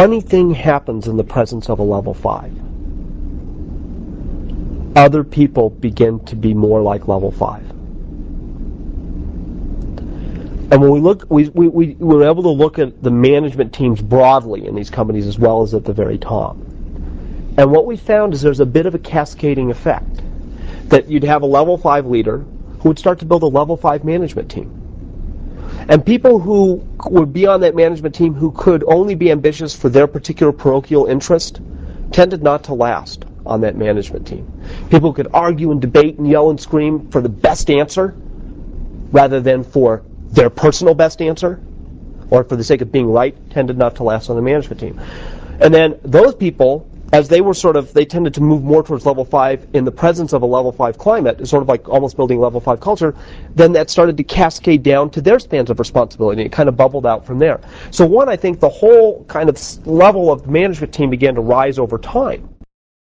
funny thing happens in the presence of a level 5. Other people begin to be more like level 5. And when we look, we, we, we were able to look at the management teams broadly in these companies as well as at the very top. And what we found is there's a bit of a cascading effect. That you'd have a level 5 leader who would start to build a level 5 management team. And people who would be on that management team who could only be ambitious for their particular parochial interest tended not to last on that management team. People who could argue and debate and yell and scream for the best answer rather than for their personal best answer or for the sake of being right tended not to last on the management team. And then those people as they were sort of, they tended to move more towards level five in the presence of a level five climate, sort of like almost building level five culture, then that started to cascade down to their spans of responsibility. It kind of bubbled out from there. So one, I think the whole kind of level of management team began to rise over time.